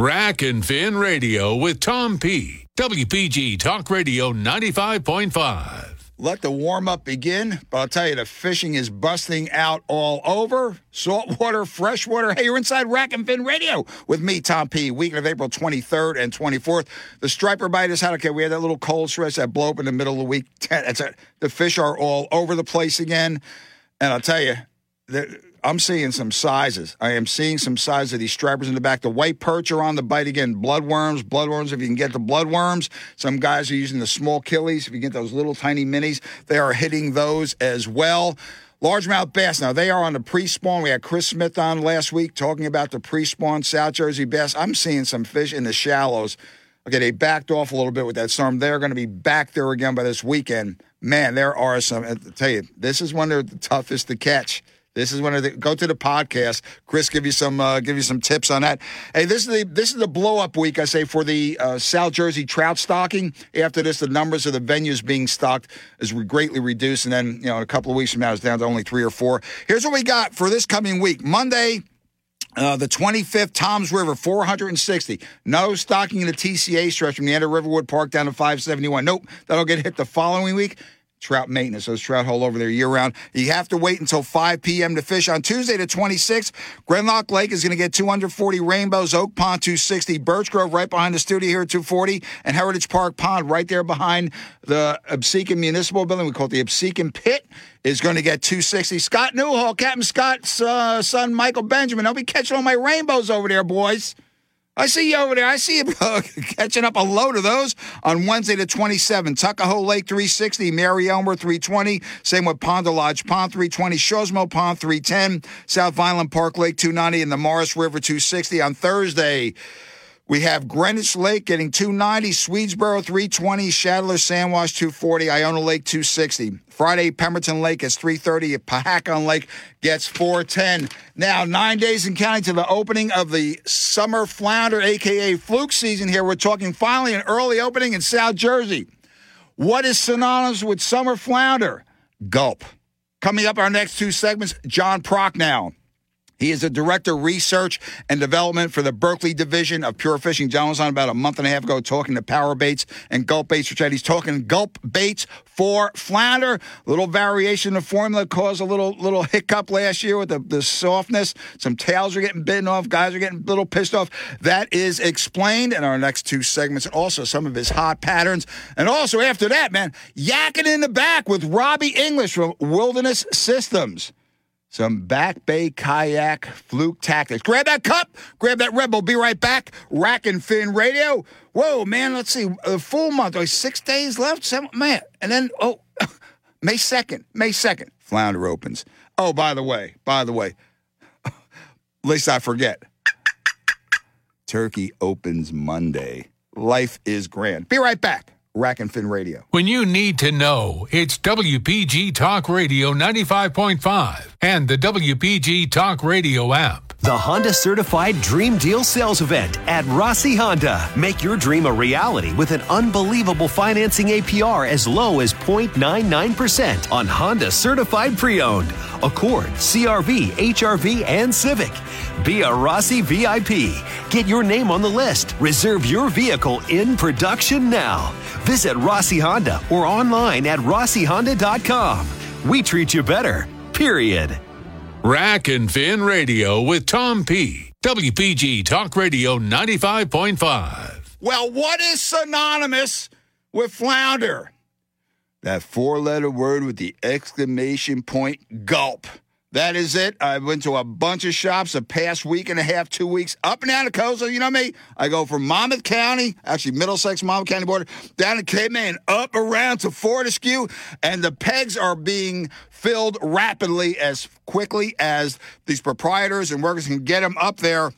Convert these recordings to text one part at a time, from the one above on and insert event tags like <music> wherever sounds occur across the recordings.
Rack and Fin Radio with Tom P. WPG Talk Radio 95.5. Let the warm up begin. But I'll tell you, the fishing is busting out all over. Saltwater, freshwater. Hey, you're inside Rack and Fin Radio with me, Tom P. Weekend of April 23rd and 24th. The striper bite is had. Okay, we had that little cold stretch that blow up in the middle of the week. <laughs> That's it. The fish are all over the place again. And I'll tell you, the, I'm seeing some sizes. I am seeing some sizes of these stripers in the back. The white perch are on the bite again. Bloodworms, bloodworms. If you can get the bloodworms, some guys are using the small killies. If you get those little tiny minis, they are hitting those as well. Largemouth bass. Now they are on the pre-spawn. We had Chris Smith on last week talking about the pre-spawn South Jersey bass. I'm seeing some fish in the shallows. Okay, they backed off a little bit with that storm. They're going to be back there again by this weekend. Man, there are some. I tell you, this is one of the toughest to catch. This is one of the go to the podcast. Chris, give you some uh, give you some tips on that. Hey, this is the this is the blow up week I say for the uh, South Jersey trout stocking. After this, the numbers of the venues being stocked is greatly reduced, and then you know a couple of weeks from now it's down to only three or four. Here's what we got for this coming week: Monday. Uh, the 25th, Toms River, 460. No stocking in the TCA stretch from the end of Riverwood Park down to 571. Nope, that'll get hit the following week trout maintenance. Those trout hole over there year round. You have to wait until 5 p.m. to fish. On Tuesday, the 26th, Grenloch Lake is going to get 240 rainbows, Oak Pond 260, Birch Grove right behind the studio here at 240, and Heritage Park Pond right there behind the Absecon Municipal Building. We call it the Absecon Pit. Is going to get 260. Scott Newhall, Captain Scott's uh, son, Michael Benjamin. I'll be catching all my rainbows over there, boys. I see you over there. I see you <laughs> catching up a load of those on Wednesday the 27. Tuckahoe Lake 360, Mary Elmer 320. Same with Pond Lodge Pond 320, Shaws Mill Pond 310, South Vineland Park Lake 290, and the Maurice River 260 on Thursday. We have Greenwich Lake getting 290, Swedesboro 320, Schadler Sand Wash 240, Iona Lake 260. Friday, Pemberton Lake is 330, Pohatcong Lake gets 410. Now, nine days in counting to the opening of the summer flounder, aka fluke season here. We're talking finally an early opening in South Jersey. What is synonymous with summer flounder? Gulp. Coming up, our next two segments, John Prochnow. He is a director of research and development for the Berkley division of Pure Fishing. John was on about a month and a half ago talking to Power Baits and Gulp Baits Chad. He's talking Gulp Baits for flounder. A little variation of formula caused a little little hiccup last year with the, the softness. Some tails are getting bitten off. Guys are getting a little pissed off. That is explained in our next two segments. And also some of his hot patterns. And also after that, man, yakking in the back with Robbie English from Wilderness Systems some back bay kayak fluke tactics. Grab that cup, grab that Red Bull. Be right back. Rack and Fin Radio. Whoa, man, let's see. A full month, like six days left. Seven, man, and then oh, <laughs> May second, May second, Flounder opens. Oh, by the way, by the way, <laughs> least I forget. Turkey opens Monday. Life is grand. Be right back. Rack and Fin Radio. When you need to know, it's WPG Talk Radio 95.5 and the WPG Talk Radio app. The Honda Certified Dream Deal Sales Event at Rossi Honda. Make your dream a reality with an unbelievable financing APR as low as 0.99% on Honda Certified Pre Owned, Accord, CRV, HRV, and Civic. Be a Rossi VIP. Get your name on the list. Reserve your vehicle in production now. Visit Rossi Honda or online at rossihonda.com. We treat you better, period. Rack and Fin Radio with Tom P. WPG Talk Radio 95.5. Well, what is synonymous with flounder? That four letter word with the exclamation point gulp. That is it. I went to a bunch of shops the past week and a half, two weeks, up and down the coast. You know me. I go from Monmouth County, actually Middlesex, Monmouth County border, down to Cape May and up around to Fortescue, and the pegs are being filled rapidly as quickly as these proprietors and workers can get them up there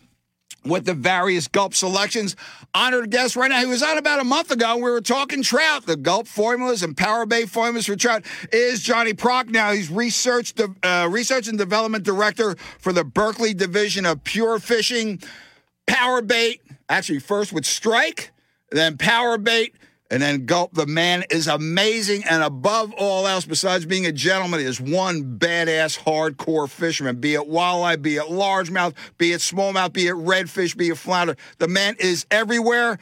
with the various Gulp selections. Honored guest right now. He was on about a month ago. We were talking trout, the Gulp formulas and Power Bait formulas for trout. Is Johnny Prochnow? He's research uh, research and development director for the Berkley division of Pure Fishing. Power Bait, actually first with Strike, then Power Bait, And then Gulp, the man is amazing. And above all else, besides being a gentleman, is one badass hardcore fisherman, be it walleye, be it largemouth, be it smallmouth, be it redfish, be it flounder. The man is everywhere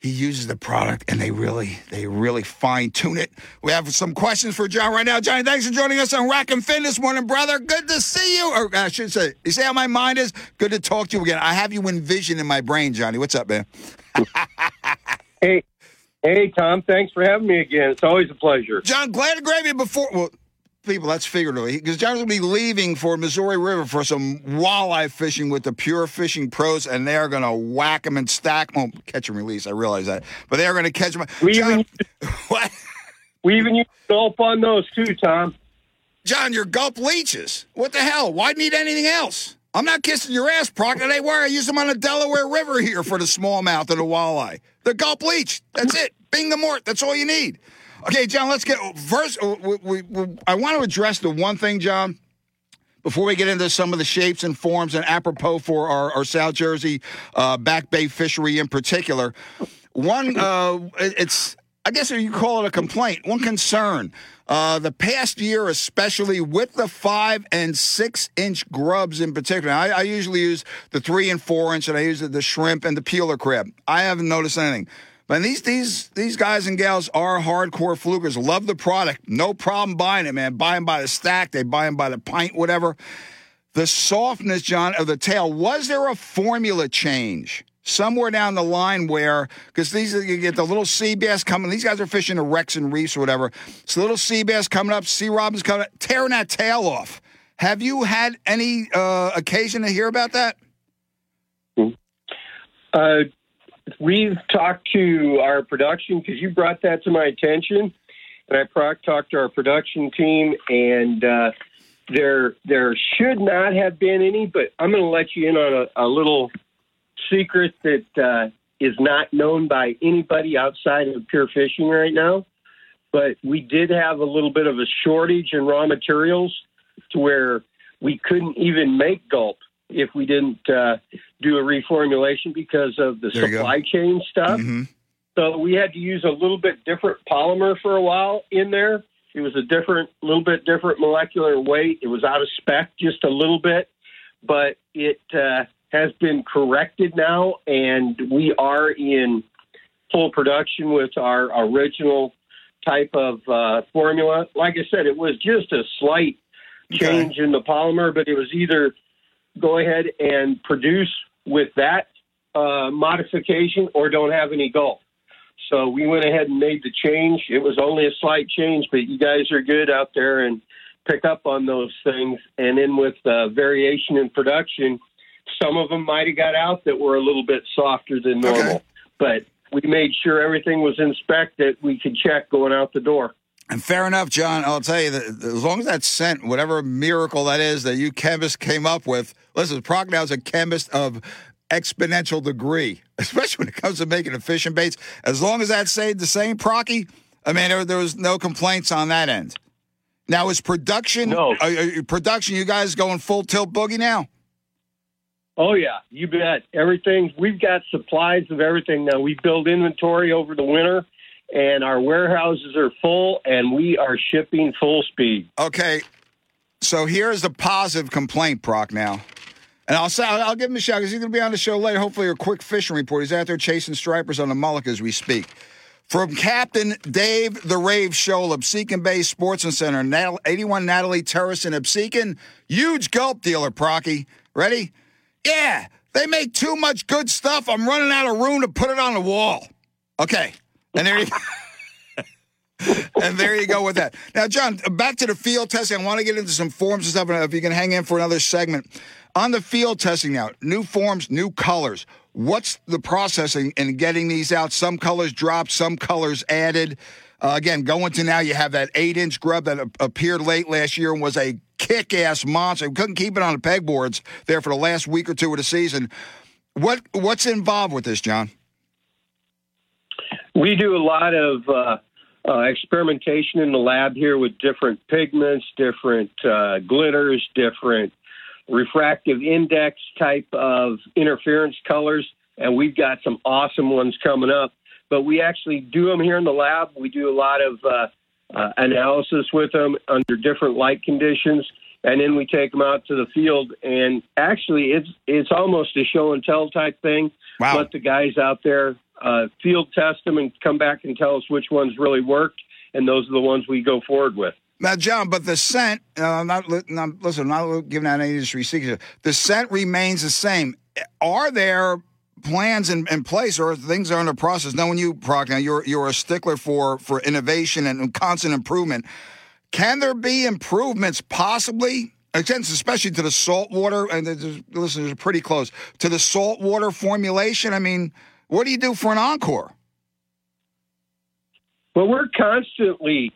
he uses the product and they really they really fine tune it. We have some questions for John right now. Johnny, thanks for joining us on Rack and Fin this morning, brother. Good to see you. Or I should say, you see how my mind is? Good to talk to you again. I have you in vision in my brain, Johnny. What's up, man? <laughs> hey, hey, Tom. Thanks for having me again. It's always a pleasure. John, glad to grab you before. Well, people, that's figuratively, because John's going to be leaving for Missouri River for some walleye fishing with the Pure Fishing Pros, and they're going to whack them and stack them. Oh, catch and release, I realize that. But they're going to catch them. We John, even, <laughs> what? We even use gulp on those too, Tom. John, your gulp leeches. What the hell? Why need anything else? I'm not kissing your ass, Proctor. They were. I use them on the Delaware River here for the smallmouth and the walleye. The gulp leech. That's it. Bing the mort. That's all you need. Okay, John, let's get first. Uh, we, we, we, I want to address the one thing, John, before we get into some of the shapes and forms and apropos for our, our South Jersey uh, back bay fishery in particular. One, uh, it's, I guess you call it a complaint, one concern. Uh, the past year, especially with the five and six inch grubs in particular. I, I usually use the three and four inch, and I use the, shrimp and the peeler crab. I haven't noticed anything. But these these these guys and gals are hardcore flukers. Love the product. No problem buying it, man. Buy them by the stack. They buy them by the pint, whatever. The softness, John, of the tail. Was there a formula change somewhere down the line where, because these you get the little sea bass coming. These guys are fishing the wrecks and reefs or whatever. So little sea bass coming up, sea robins coming up, tearing that tail off. Have you had any uh, occasion to hear about that? Uh, we've talked to our production because you brought that to my attention, and I pro- talked to our production team, and uh, there there should not have been any, but I'm going to let you in on a, a little secret that uh, is not known by anybody outside of pure fishing right now. But we did have a little bit of a shortage in raw materials to where we couldn't even make gulp if we didn't uh, do a reformulation because of the There supply chain stuff. Mhm. So we had to use a little bit different polymer for a while in there. It was a different, little bit different molecular weight. It was out of spec just a little bit, but it uh, has been corrected now, and we are in full production with our original type of uh, formula. Like I said, it was just a slight change in the polymer, but it was either go ahead and produce with that uh, modification or don't have any gulp. So we went ahead and made the change. It was only a slight change, but you guys are good out there and pick up on those things. And then with uh, variation in production, some of them might have got out that were a little bit softer than normal. Okay. But we made sure everything was in spec that we could check going out the door. And fair enough, John. I'll tell you that as long as that scent, whatever miracle that is that you chemists came up with, listen, Prochnow's a chemist of exponential degree, <laughs> especially when it comes to making efficient baits. As long as that stayed the same, Procky, I mean, there, there was no complaints on that end. Now, is production, No. uh, production, you guys going full tilt boogie now? Oh yeah, you bet. Everything we've got supplies of everything now. We build inventory over the winter, and our warehouses are full, and we are shipping full speed. Okay, so here's the positive complaint, Proc. Now, and I'll say I'll give him a shout because he's going to be on the show later. Hopefully, a quick fishing report. He's out there chasing stripers on the Mullica as we speak. From Captain Dave the Rave Showell, Absecon Bay Sportsman Center, 81 Natalie Terrace in Absecon. Huge gulp dealer, Procky. Ready? Yeah, they make too much good stuff. I'm running out of room to put it on the wall. Okay, and there you <laughs> and there you go with that. Now, John, back to the field testing. I want to get into some forms and stuff. If you can hang in for another segment on the field testing now, new forms, new colors. What's the processing in getting these out? Some colors dropped, some colors added. Uh, again, going to now, you have that eight-inch grub that a- appeared late last year and was a kick-ass monster. We couldn't keep it on the pegboards there for the last week or two of the season. What what's involved with this, John? We do a lot of uh, uh, experimentation in the lab here with different pigments, different uh, glitters, different refractive index type of interference colors, and we've got some awesome ones coming up. but we actually do them here in the lab. We do a lot of uh, analysis with them under different light conditions, and then we take them out to the field. And actually, it's it's almost a show and tell type thing. Wow. Let the guys out there uh, field test them and come back and tell us which ones really worked, and those are the ones we go forward with. Now, John, but the scent, uh, I'm not, listen, I'm not giving out any industry secrets. The scent remains the same. Are there plans in, in place or things are in the process? Knowing you, Proc, now you're, you're a stickler for, for innovation and constant improvement. Can there be improvements possibly? Especially to the salt water, and there's- listen, it's pretty close to the salt water formulation. I mean, what do you do for an encore? Well, we're constantly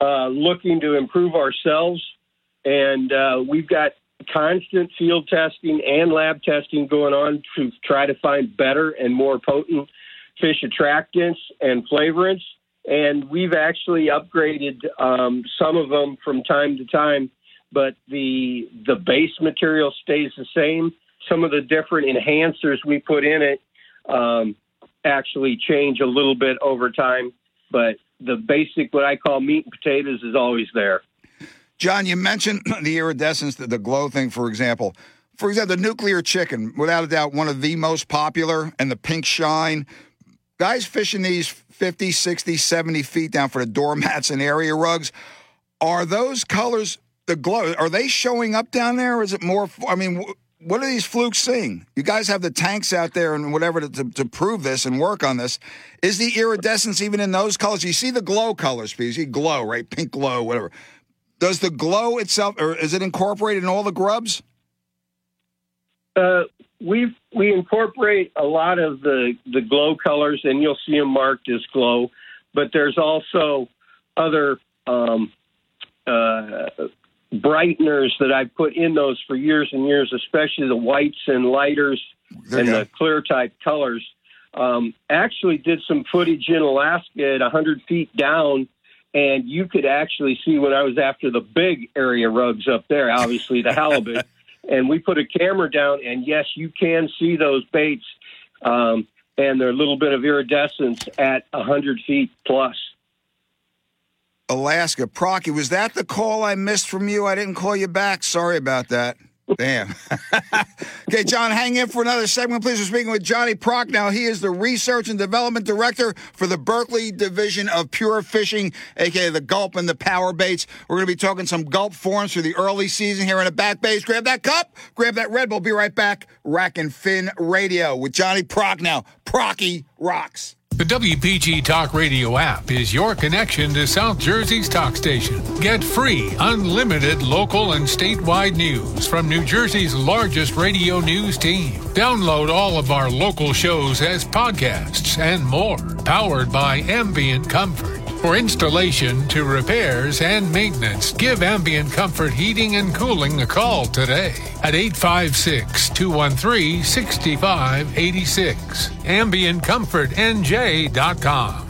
uh, looking to improve ourselves, and uh, we've got constant field testing and lab testing going on to try to find better and more potent fish attractants and flavorants. And we've actually upgraded um, some of them from time to time, but the the base material stays the same. Some of the different enhancers we put in it um, actually change a little bit over time, but the basic, what I call meat and potatoes, is always there. John, you mentioned <clears throat> the iridescence, the, the glow thing, for example. For example, the nuclear chicken, without a doubt, one of the most popular, and the pink shine. Guys fishing these 50, 60, 70 feet down for the doormats and area rugs. Are those colors, the glow, are they showing up down there? Or is it more, I mean, what are these flukes seeing? You guys have the tanks out there and whatever to, to, to prove this and work on this. Is the iridescence even in those colors? You see the glow colors, because you glow, right? Pink glow, whatever. Does the glow itself, or is it incorporated in all the grubs? Uh, we we incorporate a lot of the the glow colors, and you'll see them marked as glow. But there's also other um, uh, brighteners that I've put in those for years and years, especially the whites and lighters There and the clear type colors. Um, actually, did some footage in Alaska at 100 feet down, and you could actually see when I was after the big area rugs up there, obviously the halibut, <laughs> and we put a camera down, and yes, you can see those baits, um, and they're little bit of iridescence at 100 feet plus. Alaska. Procky, was that the call I missed from you? I didn't call you back. Sorry about that. Damn. <laughs> okay, John, hang in for another segment, please. We're speaking with Johnny Prochnow. He is the Research and Development Director for the Berkley Division of Pure Fishing, aka the Gulp and the Power Baits. We're going to be talking some Gulp forms for the early season here in the back base. Grab that cup, grab that Red Bull. Be right back. Rack and Fin Radio with Johnny Prochnow. Procky rocks. The WPG Talk Radio app is your connection to South Jersey's talk station. Get free, unlimited local and statewide news from New Jersey's largest radio news team. Download all of our local shows as podcasts and more, powered by Ambient Comfort. For installation to repairs and maintenance, give Ambient Comfort Heating and Cooling a call today at 856 213 6586. AmbientComfortNJ.com.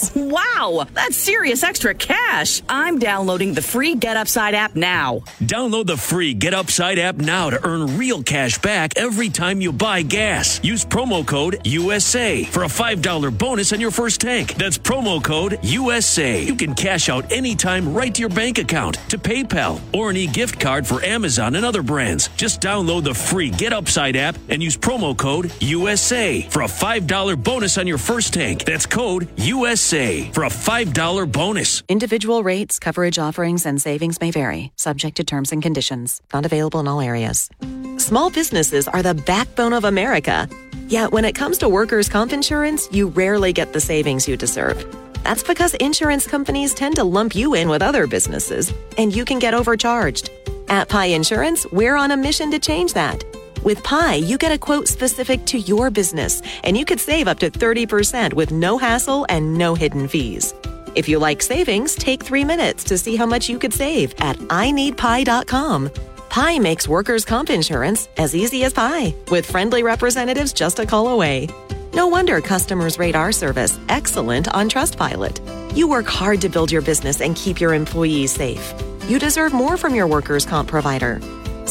Wow, that's serious extra cash. I'm downloading the free Get Upside app now. Download the free Get Upside app now to earn real cash back every time you buy gas. Use promo code USA for a $5 bonus on your first tank. That's promo code USA. You can cash out anytime right to your bank account, to PayPal, or an e-gift card for Amazon and other brands. Just download the free Get Upside app and use promo code USA for a $5 bonus on your first tank. That's code USA for a $5 bonus. Individual rates, coverage offerings, and savings may vary, subject to terms and conditions. Not available in all areas. Small businesses are the backbone of America. Yet when it comes to workers' comp insurance, you rarely get the savings you deserve. That's because insurance companies tend to lump you in with other businesses, and you can get overcharged. At Pie Insurance, we're on a mission to change that. With Pie, you get a quote specific to your business, and you could save up to 30% with no hassle and no hidden fees. If you like savings, take three minutes to see how much you could save at ineedpie.com. Pie makes workers' comp insurance as easy as pie, with friendly representatives just a call away. No wonder customers rate our service excellent on Trustpilot. You work hard to build your business and keep your employees safe. You deserve more from your workers' comp provider.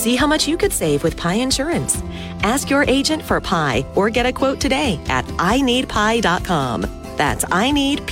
See how much you could save with Pie Insurance. Ask your agent for Pie or get a quote today at ineedpie.com. That's ineedpie.com.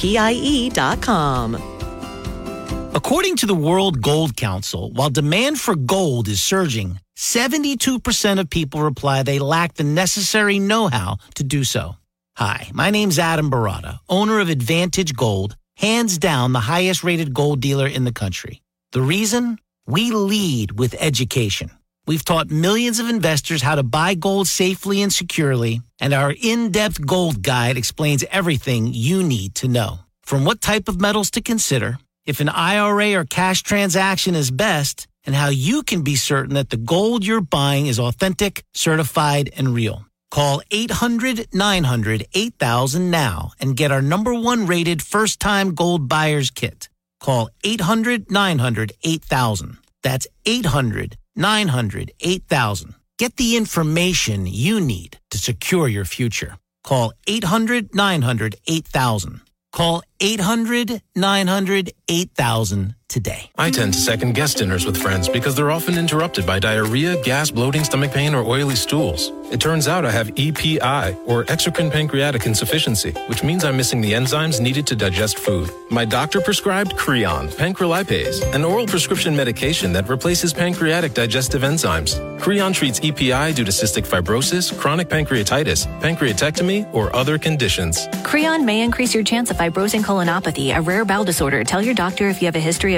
According to the World Gold Council, while demand for gold is surging, 72% of people reply they lack the necessary know how to do so. Hi, my name's Adam Baratta, owner of Advantage Gold, hands down the highest rated gold dealer in the country. The reason? We lead with education. We've taught millions of investors how to buy gold safely and securely, and our in depth gold guide explains everything you need to know. From what type of metals to consider, if an IRA or cash transaction is best, and how you can be certain that the gold you're buying is authentic, certified, and real. Call 800 900 8000 now and get our number one rated first time gold buyer's kit. Call 800 900 8000. That's 800 900 8000. Get the information you need to secure your future. Call 800 900 8000. Call 800 900 8000 today. I tend to second guess dinners with friends because they're often interrupted by diarrhea, gas, bloating, stomach pain, or oily stools. It turns out I have EPI, or exocrine pancreatic insufficiency, which means I'm missing the enzymes needed to digest food. My doctor prescribed Creon, pancrelipase, an oral prescription medication that replaces pancreatic digestive enzymes. Creon treats EPI due to cystic fibrosis, chronic pancreatitis, pancreatectomy, or other conditions. Creon may increase your chance of fibrosing colonopathy, a rare bowel disorder. Tell your doctor if you have a history of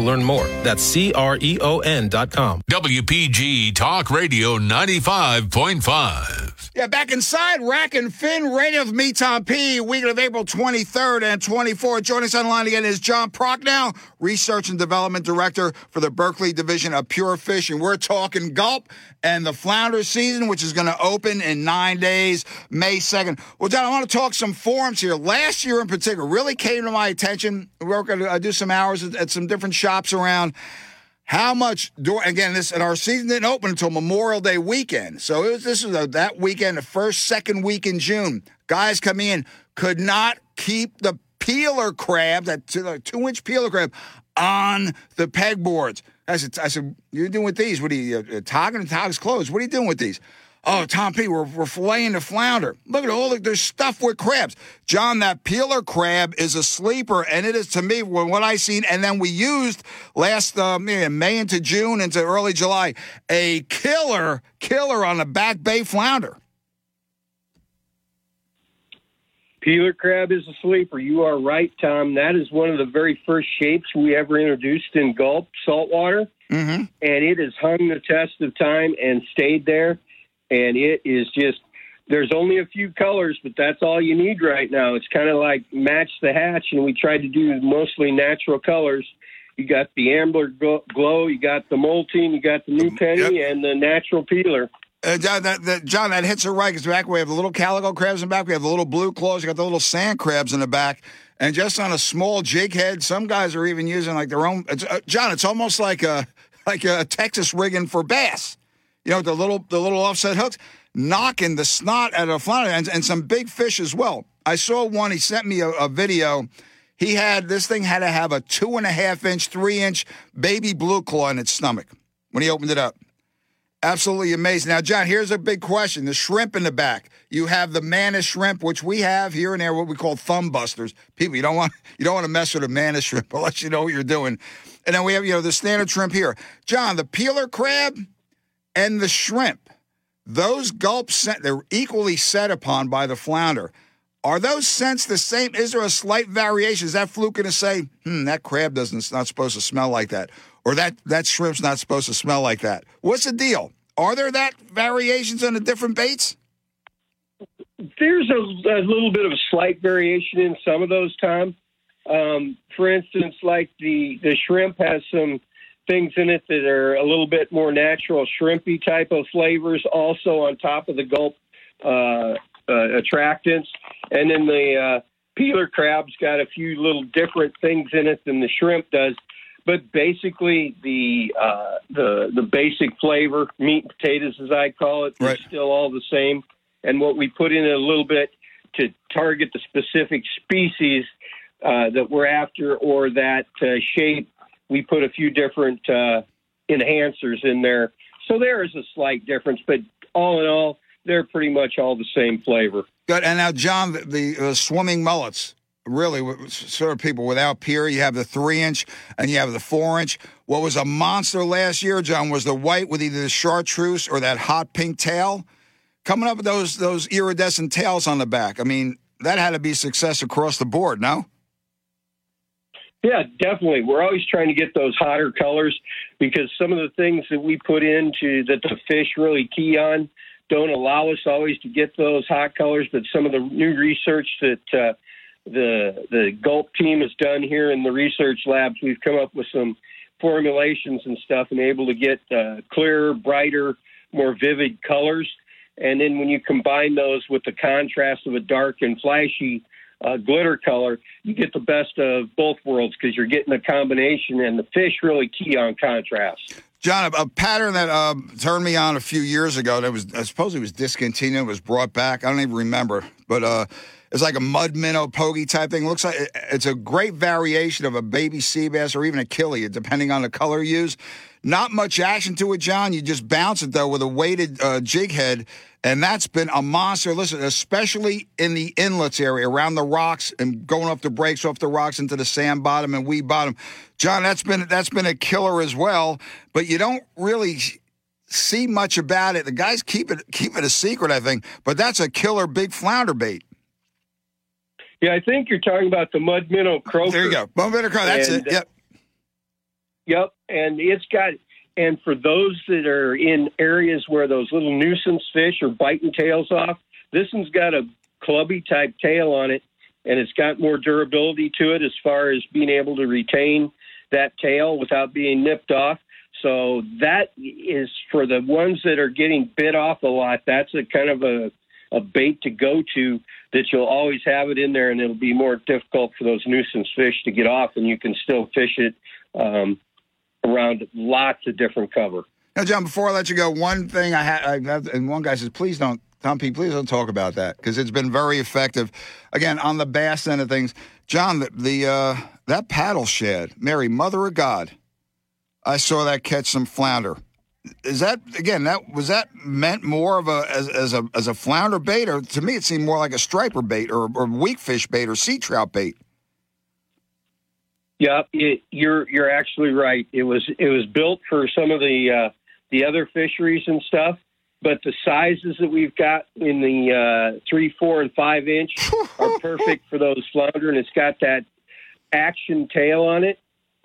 learn more. That's C R E O N dot com. WPG Talk Radio 95.5. Yeah, back inside Rack and Fin Radio with me, Tom P. Week of April 23rd and 24th. Joining us online again is John Prochnow, Research and Development Director for the Berkley Division of Pure Fish. And we're talking gulp and the flounder season, which is going to open in nine days, May 2nd. Well, John, I want to talk some forums here. Last year in particular really came to my attention. We're going to uh, do some hours at, at some different shops around how much do again this and our season didn't open until memorial day weekend so it was this was that weekend the first second week in june guys come in could not keep the peeler crab that two, two inch peeler crab on the pegboards I said, I said, you're doing with these? What are you, uh, togging and togs closed? What are you doing with these? Oh, Tom P, we're, we're filleting the flounder. Look at all the, there's stuff with crabs. John, that peeler crab is a sleeper, and it is to me what I seen. And then we used last uh, May into June into early July a killer, killer on the back bay flounder. Peeler crab is a sleeper. You are right, Tom. That is one of the very first shapes we ever introduced in gulp saltwater. Mm-hmm. And it has hung the test of time and stayed there. And it is just, there's only a few colors, but that's all you need right now. It's kind of like match the hatch, and we tried to do mostly natural colors. You got the amber glow, you got the molting, you got the new penny, yep. and the natural peeler. Uh, John, that, that, John, that hits it right. Because back we have the little calico crabs in the back. We have the little blue claws. You got the little sand crabs in the back. And just on a small jig head, some guys are even using like their own. It's, uh, John, it's almost like a like a Texas rigging for bass. You know, the little the little offset hooks, knocking the snot out of flounder, and, and some big fish as well. I saw one. He sent me a, a video. He had this thing had to have a two and a half inch, three inch baby blue claw in its stomach when he opened it up. Absolutely amazing. Now, John, here's a big question. The shrimp in the back. You have the mantis shrimp, which we have here and there, what we call thumb busters. People, you don't want you don't want to mess with a mantis shrimp <laughs> unless you know what you're doing. And then we have, you know, the standard shrimp here. John, the peeler crab and the shrimp. Those gulps they're equally set upon by the flounder. Are those scents the same? Is there a slight variation? Is that fluke going to say, hmm, that crab doesn't not supposed to smell like that, or that that shrimp's not supposed to smell like that? What's the deal? Are there that variations on the different baits? There's a, a little bit of a slight variation in some of those, Tom. Um, for instance, like the the shrimp has some things in it that are a little bit more natural, shrimpy type of flavors. Also on top of the gulp uh, uh, attractants, and then the uh, peeler crab's got a few little different things in it than the shrimp does. But basically, the uh, the the basic flavor, meat and potatoes, as I call it, Right. is still all the same. And what we put in a little bit to target the specific species uh, that we're after or that uh, shape, we put a few different uh, enhancers in there. So there is a slight difference, but all in all, they're pretty much all the same flavor. Good. And now, John, the, the uh, swimming mullets, really, sort of people without peer. You have the three inch and you have the four inch. What was a monster last year, John, was the white with either the chartreuse or that hot pink tail. Coming up with those those iridescent tails on the back. I mean, that had to be success across the board. No. Yeah, definitely. We're always trying to get those hotter colors because some of the things that we put into that the fish really key on don't allow us always to get those hot colors. But some of the new research that uh, the the Gulp team has done here in the research labs, we've come up with some formulations and stuff and able to get uh, clearer, brighter, more vivid colors. And then when you combine those with the contrast of a dark and flashy uh, glitter color, you get the best of both worlds because you're getting a combination, and the fish really key on contrast. John, a, pattern that uh, turned me on a few years ago that was, I suppose it was discontinued, was brought back. I don't even remember, but uh, it's like a mud minnow pogey type thing. looks like it's a great variation of a baby sea bass or even a killie, depending on the color used. Not much action to it, John. You just bounce it though with a weighted uh, jig head, and that's been a monster. Listen, especially in the inlets area around the rocks and going off the breaks off the rocks into the sand bottom and weed bottom. John, that's been that's been a killer as well. But you don't really see much about it. The guys keep it keep it a secret, I think. But that's a killer big flounder bait. Yeah, I think you're talking about the mud minnow croaker. There you go. Mud minnow croaker, that's And, it. Yep. Yep, and it's got. And for those that are in areas where those little nuisance fish are biting tails off, this one's got a clubby type tail on it, and it's got more durability to it as far as being able to retain that tail without being nipped off. So that is for the ones that are getting bit off a lot. That's a kind of a a bait to go to that you'll always have it in there, and it'll be more difficult for those nuisance fish to get off, and you can still fish it um, around lots of different cover. Now, John, before I let you go, one thing I had, I have, and one guy says, please don't, Tom P, please don't talk about that because it's been very effective. Again, on the bass end of things, John, the, the uh, that paddle shad, Mary, Mother of God, I saw that catch some flounder. Is that again? That was that meant more of a as, as a as a flounder bait, or to me it seemed more like a striper bait or, or weak fish bait or sea trout bait. Yeah, it, you're you're actually right. It was it was built for some of the uh, the other fisheries and stuff, but the sizes that we've got in the uh, three, four, and five inch <laughs> are perfect for those flounder, and it's got that action tail on it.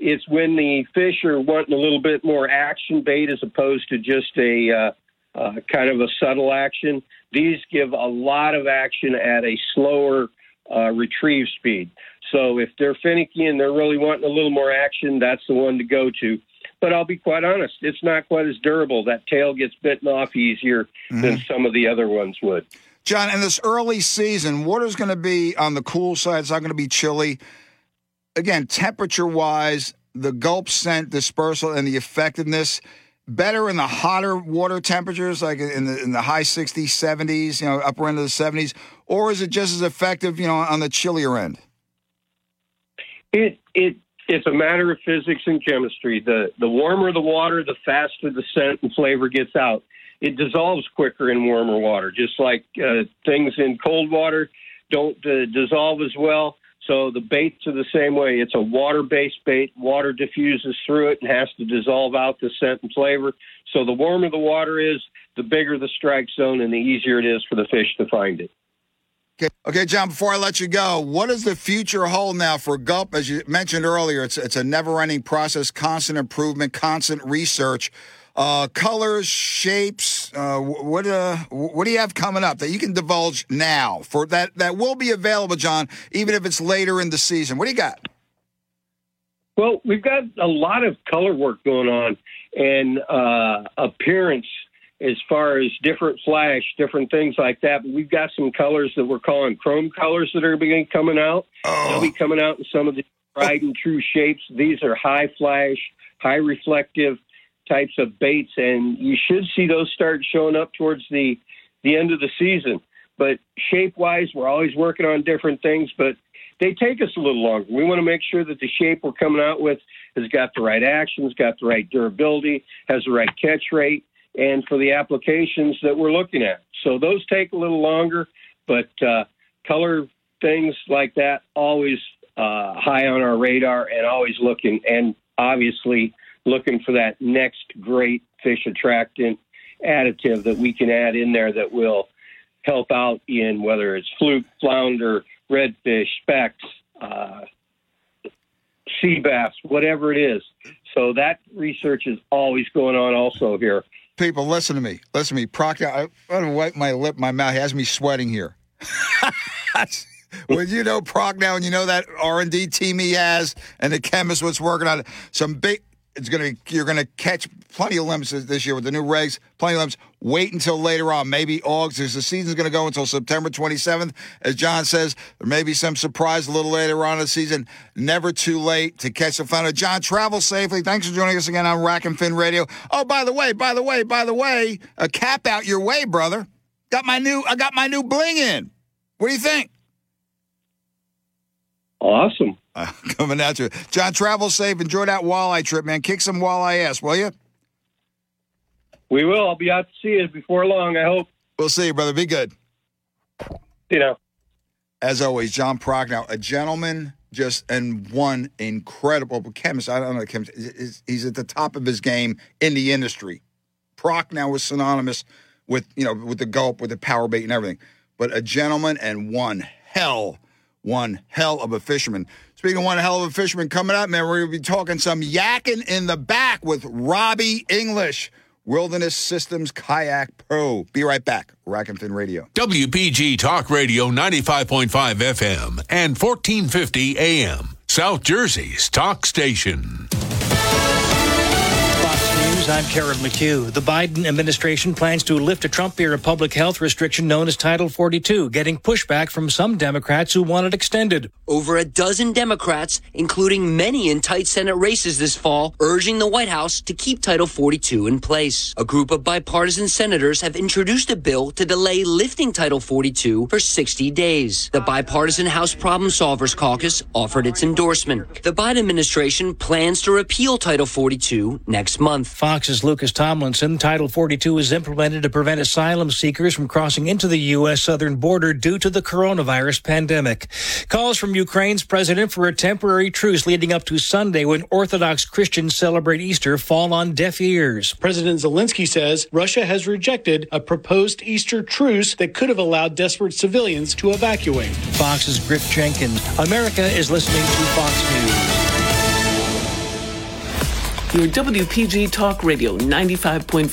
It's when the fish are wanting a little bit more action bait as opposed to just a uh, uh, kind of a subtle action. These give a lot of action at a slower uh, retrieve speed. So if they're finicky and they're really wanting a little more action, that's the one to go to. But I'll be quite honest, it's not quite as durable. That tail gets bitten off easier than some of the other ones would. John, in this early season, water's going to be on the cool side. It's not going to be chilly. Again, temperature wise, the gulp scent dispersal and the effectiveness better in the hotter water temperatures, like in the in the high 60s, 70s, you know, upper end of the 70s, or is it just as effective, you know, on the chillier end? It it it's a matter of physics and chemistry. The the warmer the water, the faster the scent and flavor gets out. It dissolves quicker in warmer water, just like uh, things in cold water don't uh, dissolve as well. So the baits are the same way. It's a water-based bait. Water diffuses through it and has to dissolve out the scent and flavor. So the warmer the water is, the bigger the strike zone and the easier it is for the fish to find it. Okay, okay, John. Before I let you go, what does the future hold now for Gulp? As you mentioned earlier, it's it's a never-ending process, constant improvement, constant research. Uh, colors, shapes. Uh, what uh, what do you have coming up that you can divulge now for that that will be available, John, even if it's later in the season? What do you got? Well, we've got a lot of color work going on and uh, appearance as far as different flash, different things like that. But we've got some colors that we're calling chrome colors that are beginning coming out. Oh. They'll be coming out in some of the tried and true shapes. These are high flash, high reflective types of baits, and you should see those start showing up towards the the end of the season. But shape wise, we're always working on different things, but they take us a little longer. We want to make sure that the shape we're coming out with has got the right actions, got the right durability, has the right catch rate, and for the applications that we're looking at. So those take a little longer, but uh, color things like that always uh, high on our radar and always looking, and obviously looking for that next great fish attractant additive that we can add in there that will help out in whether it's fluke, flounder, redfish, specks, uh, sea bass, whatever it is. So that research is always going on also here. People, listen to me. Listen to me. Proctor, I, I want to wipe my lip, my mouth He has me sweating here. <laughs> when you know Prochnow and you know that R&D team he has and the chemist was working on it, some big it's going to you're going to catch plenty of limits this year with the new regs. Plenty of limits. Wait until later on, maybe August. The season's going to go until September 27th. As John says, there may be some surprise a little later on in the season. Never too late to catch the fun. John, travel safely. Thanks for joining us again on Rack and Fin Radio. Oh, by the way, by the way, by the way, a cap out your way, brother. Got my new I got my new bling in. What do you think? Awesome. Uh, <laughs> coming at you. John, travel safe. Enjoy that walleye trip, man. Kick some walleye ass, will you? We will. I'll be out to see you before long, I hope. We'll see you, brother. Be good. You know. As always, John Prochnow, a gentleman, just and one incredible chemist. I don't know chemist. He's at the top of his game in the industry. Prochnow was synonymous with you know with the gulp, with the power bait, and everything. But a gentleman and one hell, one hell of a fisherman. Speaking of one hell of a fisherman coming up, man, we're going to be talking some yakking in the back with Robbie English, Wilderness Systems Kayak Pro. Be right back. Rack and Fin Radio. WPG Talk Radio 95.5 FM and 1450 AM. South Jersey's talk station. News, I'm Karen McHugh. The Biden administration plans to lift a Trump era public health restriction known as Title 42, getting pushback from some Democrats who want it extended. Over a dozen Democrats, including many in tight Senate races this fall, urging the White House to keep Title 42 in place. A group of bipartisan senators have introduced a bill to delay lifting Title 42 for 60 days. The bipartisan House Problem Solvers Caucus offered its endorsement. The Biden administration plans to repeal Title 42 next month. Fox's Lucas Tomlinson. Title 42 is implemented to prevent asylum seekers from crossing into the U.S. southern border due to the coronavirus pandemic. Calls from Ukraine's president for a temporary truce leading up to Sunday when Orthodox Christians celebrate Easter fall on deaf ears. President Zelensky says Russia has rejected a proposed Easter truce that could have allowed desperate civilians to evacuate. Fox's Griff Jenkins. America is listening to Fox News. Your WPG Talk Radio 95.5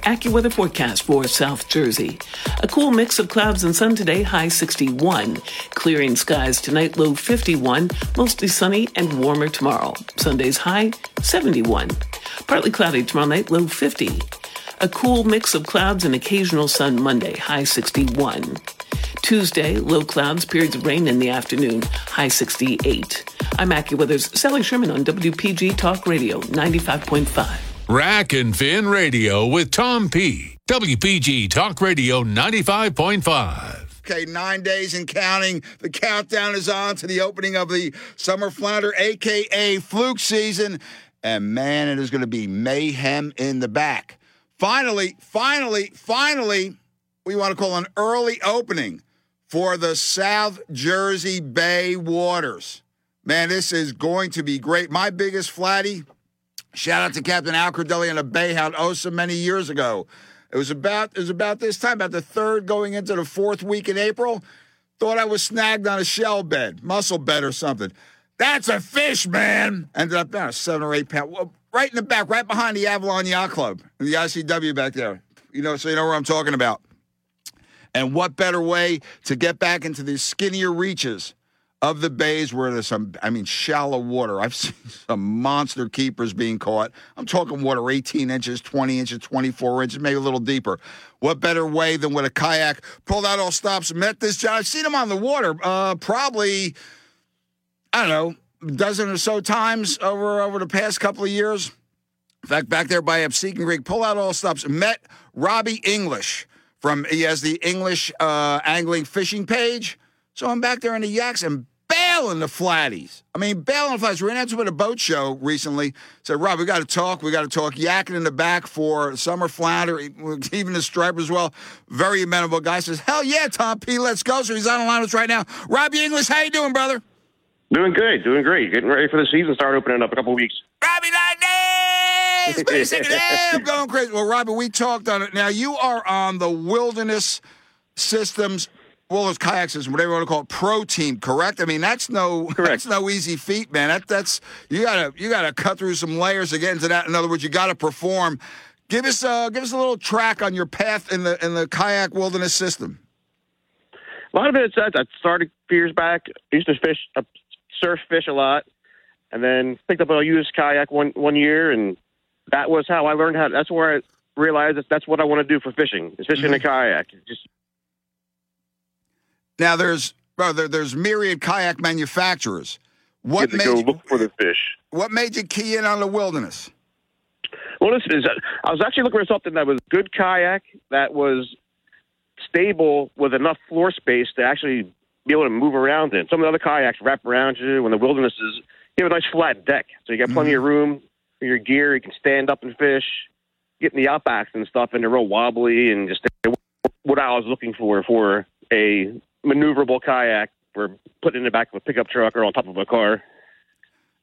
AccuWeather forecast for South Jersey. A cool mix of clouds and sun today, high 61. Clearing skies tonight, low 51. Mostly sunny and warmer tomorrow. Sunday's high 71. Partly cloudy tomorrow night, low 50. A cool mix of clouds and occasional sun Monday, high 61. Tuesday, low clouds, periods of rain in the afternoon, high 68. I'm AccuWeather's Sally Sherman on WPG Talk Radio 95.5. Rack and Fin Radio with Tom P. WPG Talk Radio 95.5. Okay, nine days and counting. The countdown is on to the opening of the summer flounder, aka fluke season. And man, it is going to be mayhem in the back. Finally, finally, finally, we want to call an early opening for the South Jersey Bay waters. Man, this is going to be great. My biggest flatty, shout out to Captain Al Cordelli on the Bayhound oh so many years ago. It was about it was about this time, about the third going into the fourth week in April. Thought I was snagged on a shell bed, mussel bed or something. That's a fish, man. Ended up down a seven or eight pound, right in the back, right behind the Avalon Yacht Club, and the ICW back there. You know, so you know where I'm talking about. And what better way to get back into the skinnier reaches of the bays where there's some, I mean, shallow water. I've <laughs> seen some monster keepers being caught. I'm talking water 18 inches, 20 inches, 24 inches, maybe a little deeper. What better way than with a kayak? Pulled out all stops, met this guy. I've seen him on the water uh, probably, I don't know, dozen or so times over, over the past couple of years. In fact, back there by Absecon Creek, pull out all stops, met Robbie English from, he has the English uh, angling fishing page. So I'm back there in the yaks and bailing the flatties. I mean, bailing the flatties. We ran into him at a boat show recently. Said, Rob, we got to talk. We got to talk. Yakking in the back for summer flounder, <laughs> even the stripe as well. Very amenable guy. Says, hell yeah, Tom P, let's go. So he's on the line with us right now. Robbie English, how you doing, brother? Doing good, doing great. Getting ready for the season. Start opening up a couple weeks. Robbie Lightning! <laughs> I'm going crazy. Well, Robbie, we talked on it. Now, you are on the Wilderness Systems well, those kayak system, whatever you want to call it, pro team, correct? I mean, that's no <laughs> correct. that's no easy feat, man. That that's you gotta you gotta cut through some layers to get into that. In other words, you gotta perform. Give us uh give us a little track on your path in the in the kayak wilderness system. A lot of it is that I started years back. I used to fish, uh, surf, fish a lot, and then picked up a used kayak one one year, and that was how I learned how. That's where I realized that that's what I want to do for fishing. Is fishing mm-hmm. a kayak. Just now there's well, there, there's myriad kayak manufacturers. What made go you, look for the fish? What made you key in on the wilderness? Well, listen, is I was actually looking for something that was good kayak that was stable with enough floor space to actually be able to move around in. Some of the other kayaks wrap around you. When the wilderness is, you have a nice flat deck, so you got plenty mm-hmm. of room for your gear. You can stand up and fish. Get in the outbacks and stuff, and they're real wobbly and just what I was looking for for a maneuverable kayak for putting in the back of a pickup truck or on top of a car.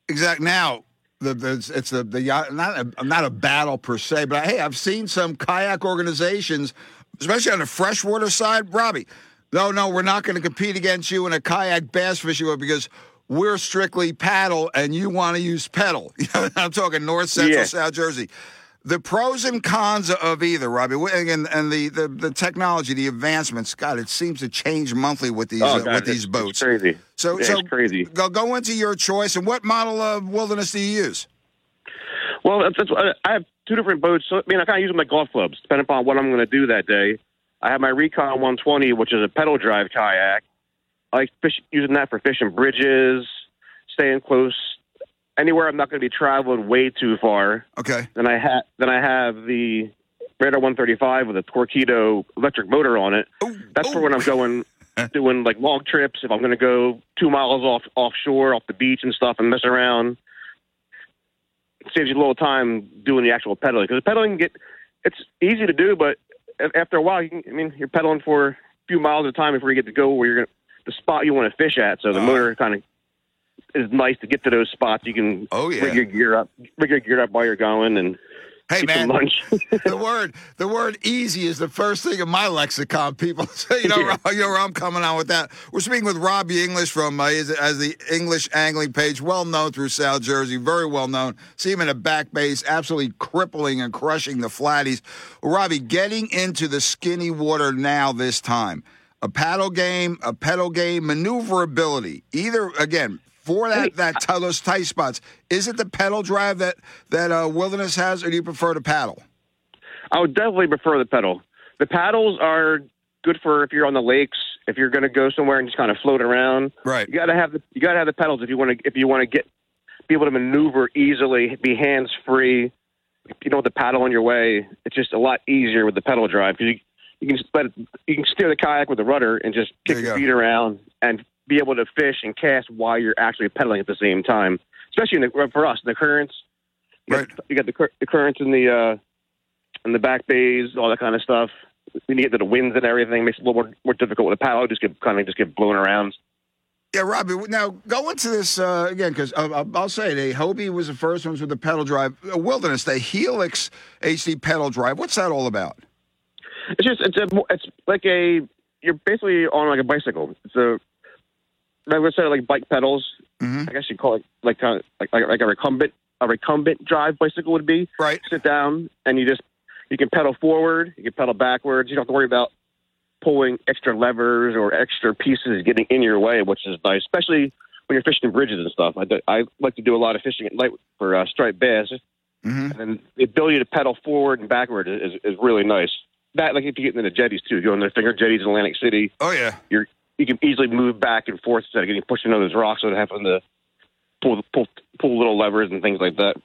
Exact. Now, the, the it's the the not a, not a battle per se, but hey, I've seen some kayak organizations, especially on the freshwater side, Robbie. No, no, we're not going to compete against you in a kayak bass fishing boat because we're strictly paddle and you want to use pedal. <laughs> I'm talking North Central yeah. South Jersey the pros and cons of either, Robbie, and, and the, the, the technology, the advancements. God, it seems to change monthly with these oh, God, uh, with these boats. crazy. So, yeah, so crazy. Go go into your choice. And what model of Wilderness do you use? Well, that's, that's, I have two different boats. So, I mean, I kind of use them like golf clubs, depending upon what I'm going to do that day. I have my Recon 120, which is a pedal drive kayak. I like fish, using that for fishing bridges, staying close anywhere I'm not going to be traveling way too far. Okay. Then I have then I have the Radar 135 with a Torqeedo electric motor on it. Ooh, That's ooh. for when I'm going <laughs> doing like long trips. If I'm going to go two miles off offshore, off the beach and stuff, and mess around. It saves you a little time doing the actual pedaling because pedaling get it's easy to do, but after a while, you can, I mean, you're pedaling for a few miles at a time before you get to go where you're gonna the spot you want to fish at. So the uh, motor kind of is nice to get to those spots. You can oh yeah rig your gear up, rig your gear up while you're going, and Hey man, <laughs> the word the word easy is the first thing in my lexicon. People <laughs> say, you know, yeah. you know where I'm coming on with that. We're speaking with Robbie English from uh, as the English angling page, well known through South Jersey, very well known. See him in a back base, absolutely crippling and crushing the flatties. Robbie, getting into the skinny water now this time. A paddle game, a pedal game, maneuverability. Either again, for that that those tight spots. Is it the pedal drive that that uh, Wilderness has, or do you prefer the paddle? I would definitely prefer the pedal. The paddles are good for if you're on the lakes, if you're going to go somewhere and just kind of float around. Right. You got to have the you got to have the pedals if you want to if you want to get be able to maneuver easily, be hands free. You know, with the paddle on your way, it's just a lot easier with the pedal drive because you you can let it, you can steer the kayak with the rudder and just kick you your go. feet around and be able to fish and cast while you're actually pedaling at the same time. Especially in the, for us, the currents. You right. Got, you got the, the currents in the uh, in the back bays, all that kind of stuff. when you get to the winds and everything, it makes it a little more more difficult with the paddle. Just get kind of just get blown around. Yeah, Robbie. Now go into this uh, again because uh, I'll say the Hobie was the first ones with the pedal drive. Wilderness, the Helix HD pedal drive. What's that all about? It's just it's a it's like a you're basically on like a bicycle. It's a regular set of like bike pedals. Mm-hmm. I guess you call it like kind of like, like like a recumbent a recumbent drive bicycle would be. Right. Sit down and you just you can pedal forward, you can pedal backwards. You don't have to worry about pulling extra levers or extra pieces getting in your way, which is nice, especially when you're fishing bridges and stuff. I, do, I like to do a lot of fishing at night for uh, striped bass, mm-hmm. and then the ability to pedal forward and backward is, is really nice. That like if you get into the jetties too, going to finger jetties in Atlantic City. Oh yeah, you're you can easily move back and forth instead of getting pushed into those rocks without having to pull pull pull little levers and things like that.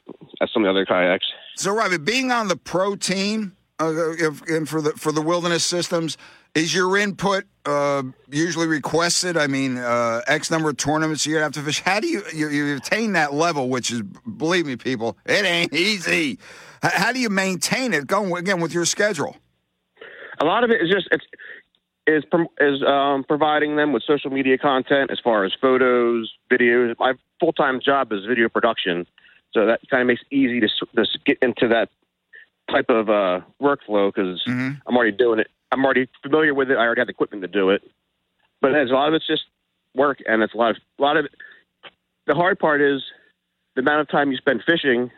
As some of the other kayaks. So, Robbie, being on the pro team uh, if, and for the for the wilderness systems, is your input uh, usually requested? I mean, uh, X number of tournaments you have to fish. How do you, you you attain that level? Which is, believe me, people, it ain't easy. How do you maintain it going again with your schedule? A lot of it is just it's is is um, providing them with social media content as far as photos, videos. My full time job is video production, so that kind of makes it easy to, to get into that type of uh, workflow because I'm already doing it. I'm already familiar with it. I already have the equipment to do it. But a lot of it's just work, and it's a lot of a lot of it. The hard part is the amount of time you spend fishing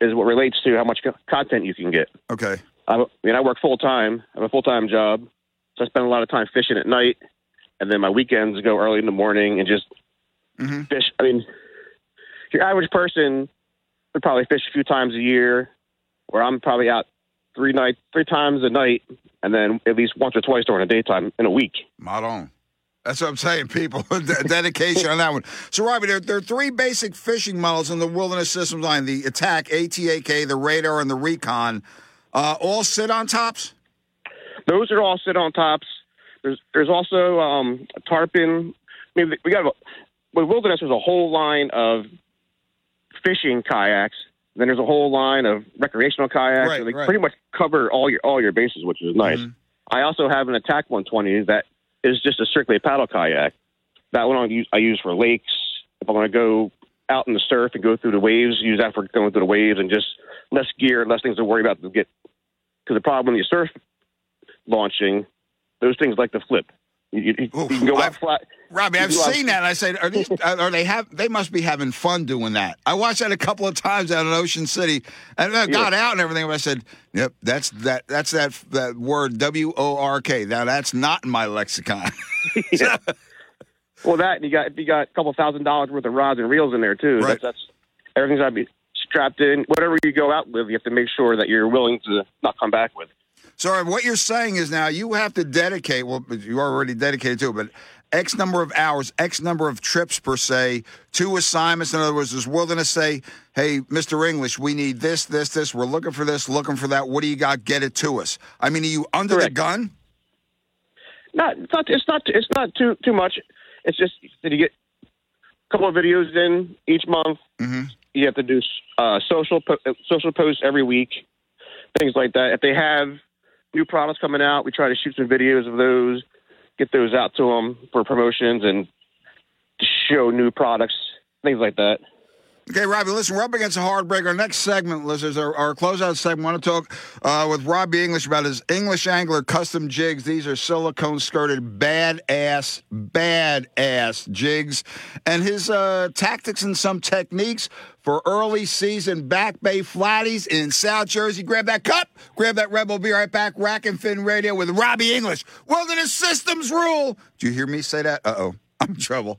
is what relates to how much co- content you can get. Okay. I, I mean, I work full time. I have a full time job, so I spend a lot of time fishing at night, and then my weekends go early in the morning and just fish. I mean, your average person would probably fish a few times a year, where I'm probably out three night, three times a night, and then at least once or twice during the daytime in a week. Not on. That's what I'm saying, people. <laughs> De- Dedication on that one. So, Robbie, there, there are three basic fishing models in the Wilderness Systems line the Attack, ATAK, the Radar, and the Recon. Uh, all sit on tops? Those are all sit on tops. There's there's also um, a tarpon. I mean, we got with wilderness. There's a whole line of fishing kayaks. Then there's a whole line of recreational kayaks. Right, so they right. pretty much cover all your all your bases, which is nice. Mm-hmm. I also have an ATAK 120 that is just a strictly a paddle kayak. That one I use, I use for lakes. If I want to go out in the surf and go through the waves, use that for going through the waves and just less gear, less things to worry about to get. Because the problem when you surf launching, those things like the flip. You, you, you can go out flat. Robbie, I've out- seen that. I said, are these? <laughs> Are they have? They must be having fun doing that. I watched that a couple of times out in Ocean City, and I got out and everything. But I said, "Yep, that's that. That's that that word W O R K. Now that's not in my lexicon." <laughs> <laughs> Yeah. well, that and you got you got a couple thousand dollars worth of rods and reels in there too. Right. That's, that's everything's got to be strapped in. Whatever you go out with, you have to make sure that you're willing to not come back with. So what you're saying is now you have to dedicate. Well, you already dedicated to it, but X number of hours, X number of trips per se, two assignments. In other words, does Wilderness say, "Hey, Mr. English, we need this, this, this. We're looking for this, looking for that. What do you got? Get it to us." I mean, are you under the gun? Not it's not it's not it's not too too much. It's just that you get a couple of videos in each month. Mm-hmm. You have to do uh, social po- uh, social posts every week, things like that. If they have new products coming out, we try to shoot some videos of those, get those out to them for promotions and show new products, things like that. Okay, Robbie, listen, we're up against a hard break. Our next segment, listeners, our, our closeout segment, I want to talk uh, with Robbie English about his English Angler custom jigs. These are silicone skirted, badass, badass jigs, and his uh, tactics and some techniques for early season back bay flatties in South Jersey. Grab that cup, grab that Rebel. Be right back. Rack and Fin Radio with Robbie English. Wilderness Systems rule. Do you hear me say that? Uh oh. I'm in trouble.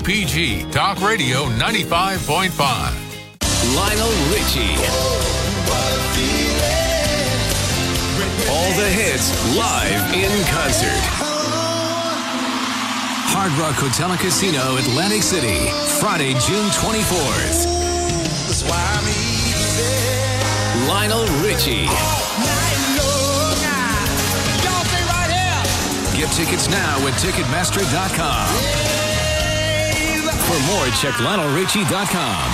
Talk Radio 95.5. Lionel Richie. All the hits live in concert. Hard Rock Hotel and Casino, Atlantic City, Friday, June 24th. Lionel Richie. Get tickets now at Ticketmaster.com. For more, check LionelRichie.com.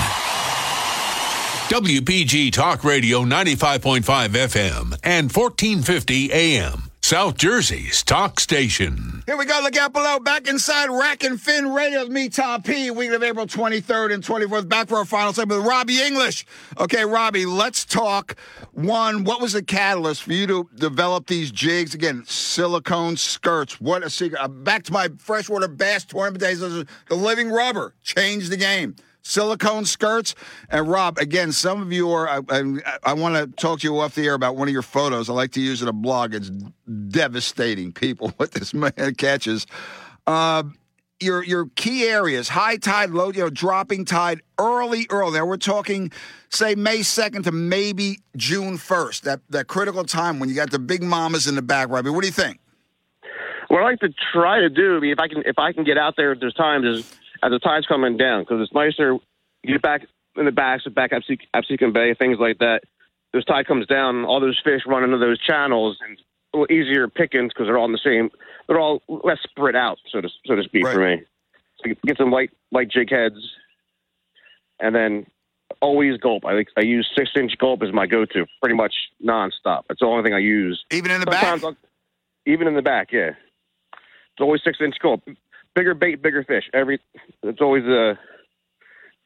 WPG Talk Radio 95.5 FM and 1450 AM. South Jersey's talk station. Here we go. Look out below. Back inside Rack and Fin Radio with me, Tom P. Week of April 23rd and 24th. Back for our final segment with Robbie English. Okay, Robbie, let's talk. One, what was the catalyst for you to develop these jigs? Again, silicone skirts. What a secret. Uh, back to my freshwater bass tournament days. The living rubber changed the game silicone skirts. And Rob, again, some of you are. I, I, I want to talk to you off the air about one of your photos. I like to use it in a blog. It's devastating, people, <laughs> what this man catches. Uh, your your key areas: high tide, low, you know, dropping tide, early, early. Now we're talking, say May second to maybe June first. That that critical time when you got the big mamas in the back, Robbie. What do you think? What I like to try to do, I mean, if I can, if I can get out there, there's times is as the tide's coming down because it's nicer. You get back in the backs of back Absecon Bay, things like that. This tide comes down, all those fish run into those channels, and a little easier pickings because they're all in the same. They're all less spread out, so to so to speak, right. for me. So get some light light jig heads, and then always gulp. I think I use six inch gulp as my go to, pretty much nonstop. That's the only thing I use. Even in the Sometimes back. I'll, even in the back, yeah. It's always six inch gulp bigger bait, bigger fish. Every it's always a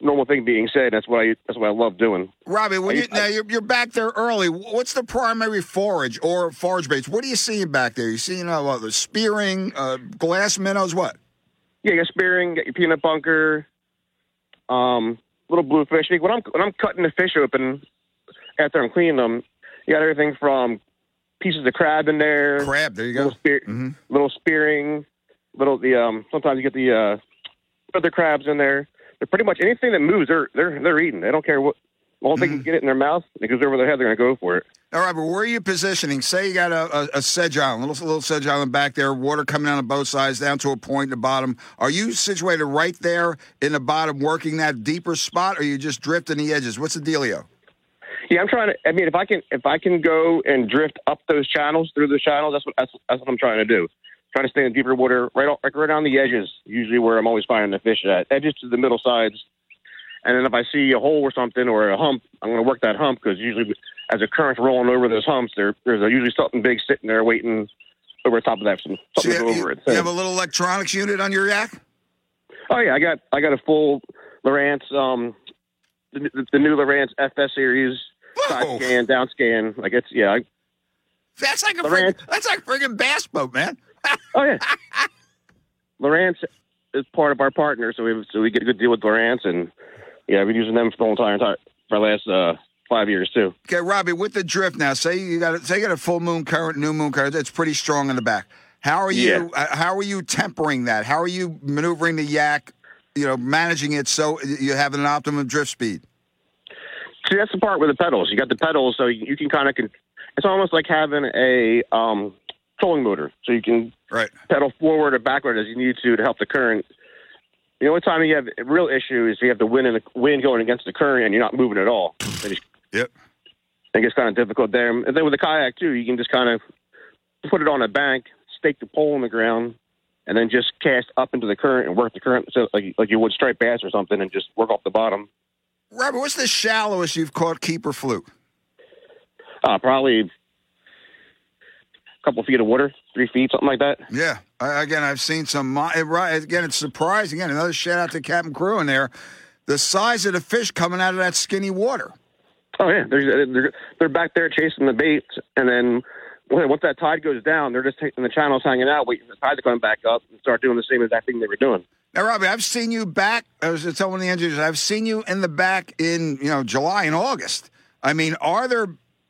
normal thing being said. That's what I that's what I love doing. Robbie, when you, now you're, you're back there early. What's the primary forage or forage baits? What are you seeing back there? You seeing uh, what, the spearing, uh, glass minnows, what? Yeah, you got spearing, got your peanut bunker, um, little bluefish. When I'm when I'm cutting the fish open after I'm cleaning them, you got everything from pieces of crab in there. Crab, there you go. Little, spear, mm-hmm. little spearing, little the um sometimes you get the uh other crabs in there. They're pretty much anything that moves, they're they're they're eating. They don't care what. Well, they can mm. get it in their mouth, it goes over their head. They're going to go for it. All right, but where are you positioning? Say you got a, a, a sedge island, little little sedge island back there, water coming out on both sides, down to a point in the bottom. Are you situated right there in the bottom, working that deeper spot, or are you just drifting the edges? What's the dealio? Yeah, I'm trying to. I mean, if I can, if I can go and drift up those channels through the channels, that's what that's, that's what I'm trying to do trying to stay in deeper water, right, like right on the edges, usually where I'm always finding the fish at. Edges to the middle sides. And then if I see a hole or something or a hump, I'm going to work that hump because usually as the current's rolling over those humps, there, there's usually something big sitting there waiting over the top of that. Something so you, over you, it. So, you have a little electronics unit on your yak? Oh yeah, I got I got a full Lowrance, um, the, the new Lowrance FS series side scan, down scan. Like it's yeah. I, that's like a friggin', that's like friggin' bass boat, man oh yeah. Lowrance is part of our partner, so we so we get a good deal with Lowrance, and yeah, I've been using them for the entire time for the last uh, five years too. Okay, Robbie, with the drift now, say you got say you got a full moon current, new moon current, it's pretty strong in the back. How are you? Yeah. Uh, how are you tempering that? How are you maneuvering the yak? You know, managing it so you have an optimum drift speed. See, that's the part with the pedals. You got the pedals, so you, can kind of. It's almost like having a um, trolling motor, so you can right. pedal forward or backward as you need to to help the current. The only time you have a real issue is you have the wind and the wind going against the current and you're not moving at all. yep. I think it's kind of difficult there. And then with the kayak too, you can just kind of put it on a bank, stake the pole in the ground, and then just cast up into the current and work the current so like like you would striped bass or something, and just work off the bottom. Robert, what's the shallowest you've caught keeper fluke? Uh, probably couple feet of water, three feet, something like that. Yeah. Again, I've seen some. Right. Again, it's surprising. Again, another shout out to Captain Crew in there. The size of the fish coming out of that skinny water. Oh yeah, they're they're, they're back there chasing the bait, and then once that tide goes down, they're just taking the channels hanging out, waiting for the tide to come back up and start doing the same exact thing they were doing. Now, Robbie, I've seen you back. I was telling the engineers, I've seen you in the back in you know July and August. I mean, are there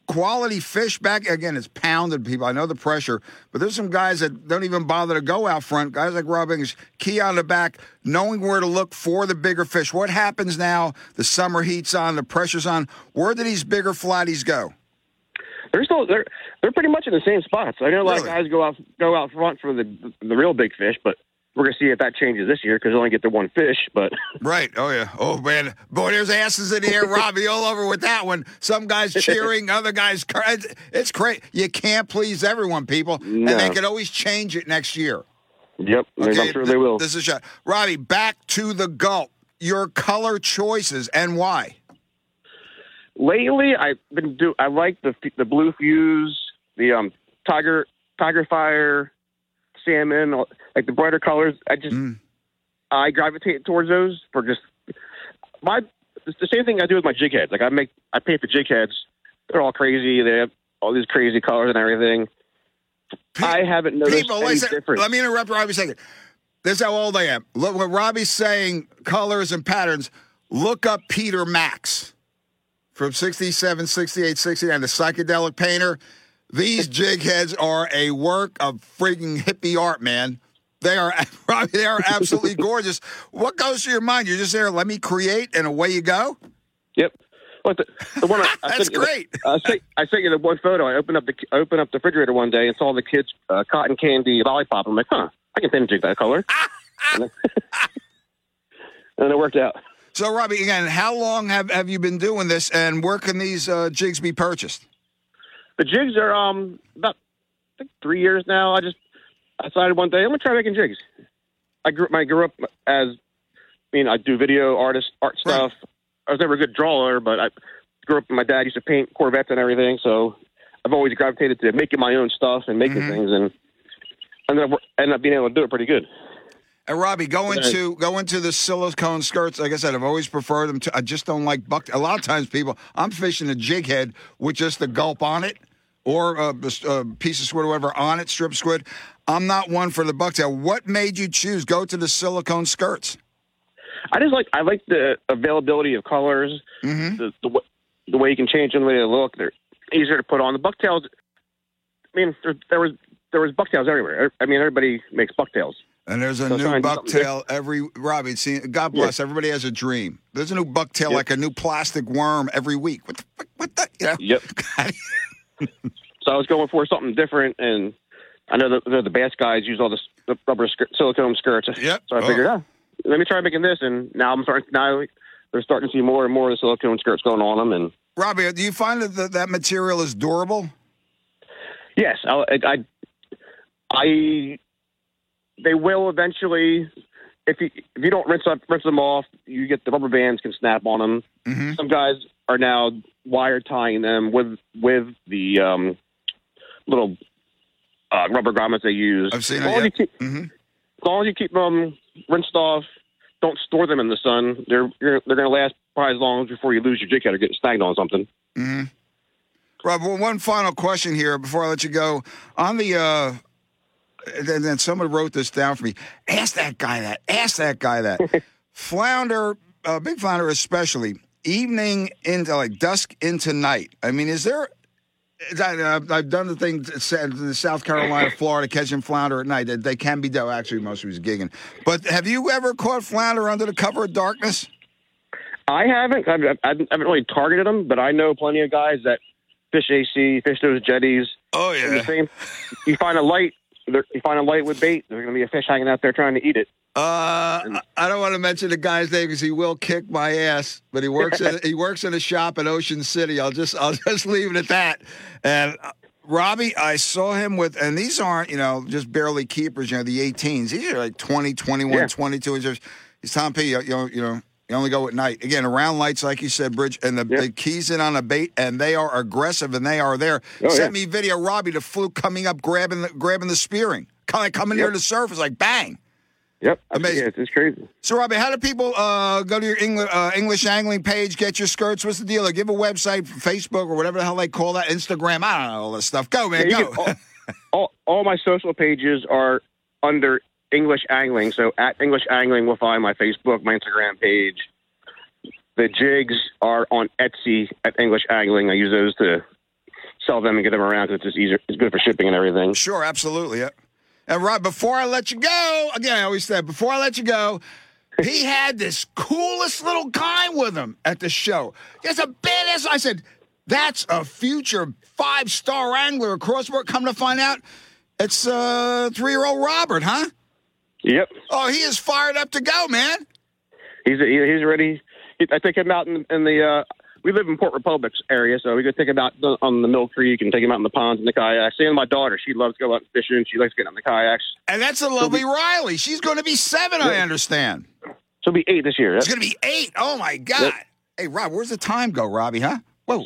quality fish back again. It's pounded people. I know the pressure, but there's some guys that don't even bother to go out front. Guys like Rob English, key on the back, knowing where to look for the bigger fish. What happens now? The summer heat's on, the pressure's on. Where do these bigger flatties go? they're still they're they're pretty much in the same spots. I know a lot of guys go out go out front for the the real big fish, but we're gonna see if that changes this year because they only get the one fish. But <laughs> Right. Oh yeah. Oh man. Boy, there's asses in the air. Robbie all over with that one. Some guys cheering, <laughs> other guys. it's- It's great. You can't please everyone, people, and they can always change it next year. yep, I'm sure th- they will. This is shot. Robbie, back to the gulp. Your color choices and why? Lately, I've been do I like the the blue fuse, the um tiger tiger fire, salmon, like the brighter colors. I just Mm. I gravitate towards those for just my. It's the same thing I do with my jig heads. Like I make I paint the jig heads. They're all crazy. They have all these crazy colors and everything. I haven't noticed People, any difference. let me interrupt Robbie a second. This is how old I am. Look, when Robbie's saying colors and patterns, look up Peter Max from 67, 68, 69, the psychedelic painter. These jig heads are a work of freaking hippie art, man. They are, <laughs> they are absolutely <laughs> gorgeous. What goes through your mind? You're just there, let me create, and away you go? Yep. But the, the one I, I <laughs> That's sent you the- great. I sent, I sent you the one photo. I opened up the opened up the refrigerator one day and saw the kids uh, cotton candy lollipop. I'm like, huh, I can paint a jig that color. and, then, and it worked out. So, Robbie, again, how long have, have you been doing this, and where can these uh, jigs be purchased? The jigs are um about I think three years now. I just I decided one day I'm gonna try making jigs. I grew I grew up as I mean I do video artist art stuff. I was never a good drawer, but I grew up. My dad used to paint Corvettes and everything, so I've always gravitated to making my own stuff and making things, and and then I ended up being able to do it pretty good. And Robbie, go Okay. into go into the silicone skirts. Like I said, I've always preferred them. To, I just don't like buck. A lot of times, people, I'm fishing a jig head with just the gulp on it, or uh, a, a uh, piece of squid or whatever on it, strip squid. I'm not one for the bucktail. What made you choose go to the silicone skirts? I just like I like the availability of colors, mm-hmm. the the, the way you can change them, the way they look. They're easier to put on. The bucktails. I mean, there, there was there was bucktails everywhere. I mean, everybody makes bucktails. And there's a So new trying to do something bucktail every Robbie. See, God bless. Everybody has a dream. There's a new bucktail, Yep. like a new plastic worm every week. What the fuck? What the? You know? Yep. <laughs> so I was going for something different, and I know that the, the bass guys use all this the rubber skirt, silicone skirts. Yep. So I figured, ah, let me try making this, and now I'm starting. Now they're starting to see more and more of the silicone skirts going on them, and Robbie, do you find that that, that material is durable? yes, I, I, I, they will eventually. If you if you don't rinse up rinse them off, you get the rubber bands can snap on them. Mm-hmm. Some guys are now wire tying them with with the um, little uh, rubber grommets they use. I've seen as long as yeah. you keep, Mhm. as long as you keep them rinsed off, don't store them in the sun. They're you're, they're going to last probably as long as before you lose your jig head or get snagged on something. Mm-hmm. Rob, well, one final question here before I let you go. On the, uh, and then someone wrote this down for me. Ask that guy that. Ask that guy that. <laughs> flounder, uh, big flounder especially, evening into like dusk into night. I mean, is there? I've done the thing to sa- to South Carolina, Florida, catching flounder at night. They, they can be done. Actually, most of was gigging. But have you ever caught flounder under the cover of darkness? I haven't. I, haven't really targeted them, but I know plenty of guys that fish AC, fish those jetties. Oh yeah. You find a light. There- You find a light with bait. There's going to be a fish hanging out there trying to eat it. Uh, I don't want to mention the guy's name because he will kick my ass. But he works in, <laughs> he works in a shop in Ocean City. I'll just I'll <laughs> just leave it at that. And uh, Robbie, I saw him with, and these aren't you know just barely keepers. You know the 18s. These are like 20, 21, Yeah. 22. And just he's Tom P. You, you know you know. You only go at night. Again, around lights, like you said, Bridge, and the, the keys in on a bait, and they are aggressive, and they are there. Oh, Sent yeah. me video, Robbie, the fluke coming up, grabbing the, grabbing the spearing, kind of coming near the surface, like bang. Yep. Amazing. It's crazy. So, Robbie, how do people uh, go to your English, uh, English angling page, get your skirts? What's the deal? Or give a website, Facebook, or whatever the hell they call that, Instagram. I don't know all this stuff. Go, man, Yeah, go. can- all, all, all my social pages are under English Angling. So at English Angling, will find my Facebook, my Instagram page. The jigs are on Etsy at English Angling. I use those to sell them and get them around because it's just easier. It's good for shipping and everything. Sure, absolutely. Yeah. And Rob, before I let you go, again, I always said, before I let you go, he had this coolest little guy with him at the show. Just a badass. I said, That's a future five star angler across board. Come to find out, it's uh, three year old Robert, huh? Yep. Oh, he is fired up to go, man. He's he's ready. I take him out in, in the. Uh, we live in Port Republic's area, so we go take him out on the Mill Creek and take him out in the ponds and the kayaks. And my daughter, she loves to go out fishing. She likes getting on the kayaks. And that's a lovely Riley. She's going to be seven, I understand. She'll be eight this year. She's going to be eight. Oh, my God. Hey, Rob, where's the time go, Robbie, huh? Whoa.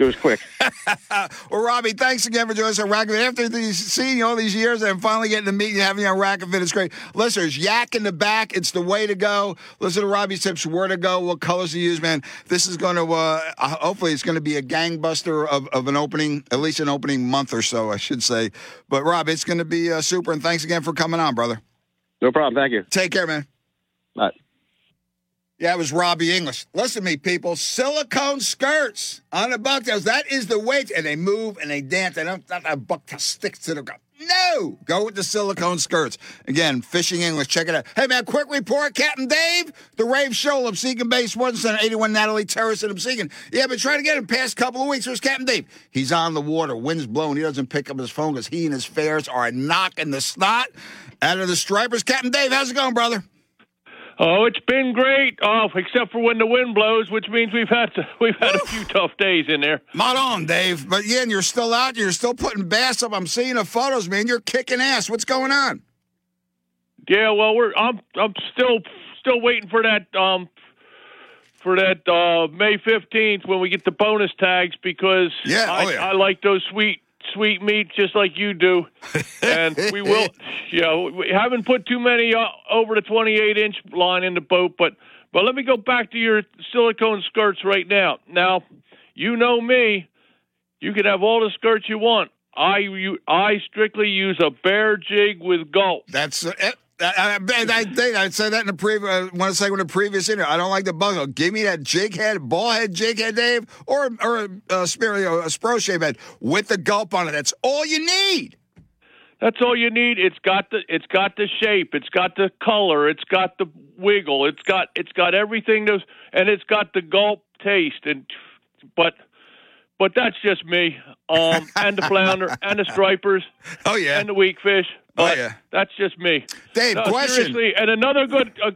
It was quick. <laughs> well, Robbie, thanks again for joining us on Rackfin. After these, seeing you all these years and finally getting to meet you, having you on Rackfin, it's great. Listeners, yak in the back, it's the way to go. Listen to Robbie's tips, where to go, what colors to use, man. This is going to, uh, uh, hopefully, it's going to be a gangbuster of, of an opening, at least an opening month or so, I should say. But, Rob, it's going to be uh, super, and thanks again for coming on, brother. No problem. Thank you. Take care, man. All right. Yeah, it was Robbie English. Listen to me, people. Silicone skirts on the bucktails. That is the. To, and they move and they dance. They don't not a bucktail sticks to the ground. No, go with the silicone skirts. Again, fishing English. Check it out. Hey man, quick report, Captain Dave, the Rave Show, Absecon Bay Sportsman Center, 81 Natalie Terrace in Absecon. Yeah, been trying to get him past couple of weeks. Where's Captain Dave? He's on the water. Wind's blowing. He doesn't pick up his phone because he and his fares are knocking the snot out of the stripers. Captain Dave, how's it going, brother? Oh, it's been great. Oh, except for when the wind blows, which means we've had to, we've had a few tough days in there. Not on, Dave. But yeah, and you're still out. You're still putting bass up. I'm seeing the photos, man. You're kicking ass. What's going on? Yeah, well, we're I'm I'm still still waiting for that um for that uh May 15th when we get the bonus tags because Yeah, I, oh, yeah. I like those sweet sweet meat just like you do, <laughs> and we will. You know, we haven't put too many uh, over the 28 inch line in the boat, but but let me go back to your silicone skirts right now. Now, you know me. You can have all the skirts you want. I you, I strictly use a bear jig with gulp. That's uh, I, I, I think I said that in the previous. Uh, I want to say in the previous interview. I don't like the bungle. Give me that jig head, ball head jig head, Dave, or or uh, you know, a spro shave head with the gulp on it. That's all you need. That's all you need. It's got the it's got the shape, it's got the color, it's got the wiggle, it's got it's got everything those and it's got the gulp taste and but but that's just me. Um <laughs> and the flounder and the stripers. Oh yeah. And the weak fish. But oh yeah. That's just me. Dave, no, question. Seriously, and another good uh,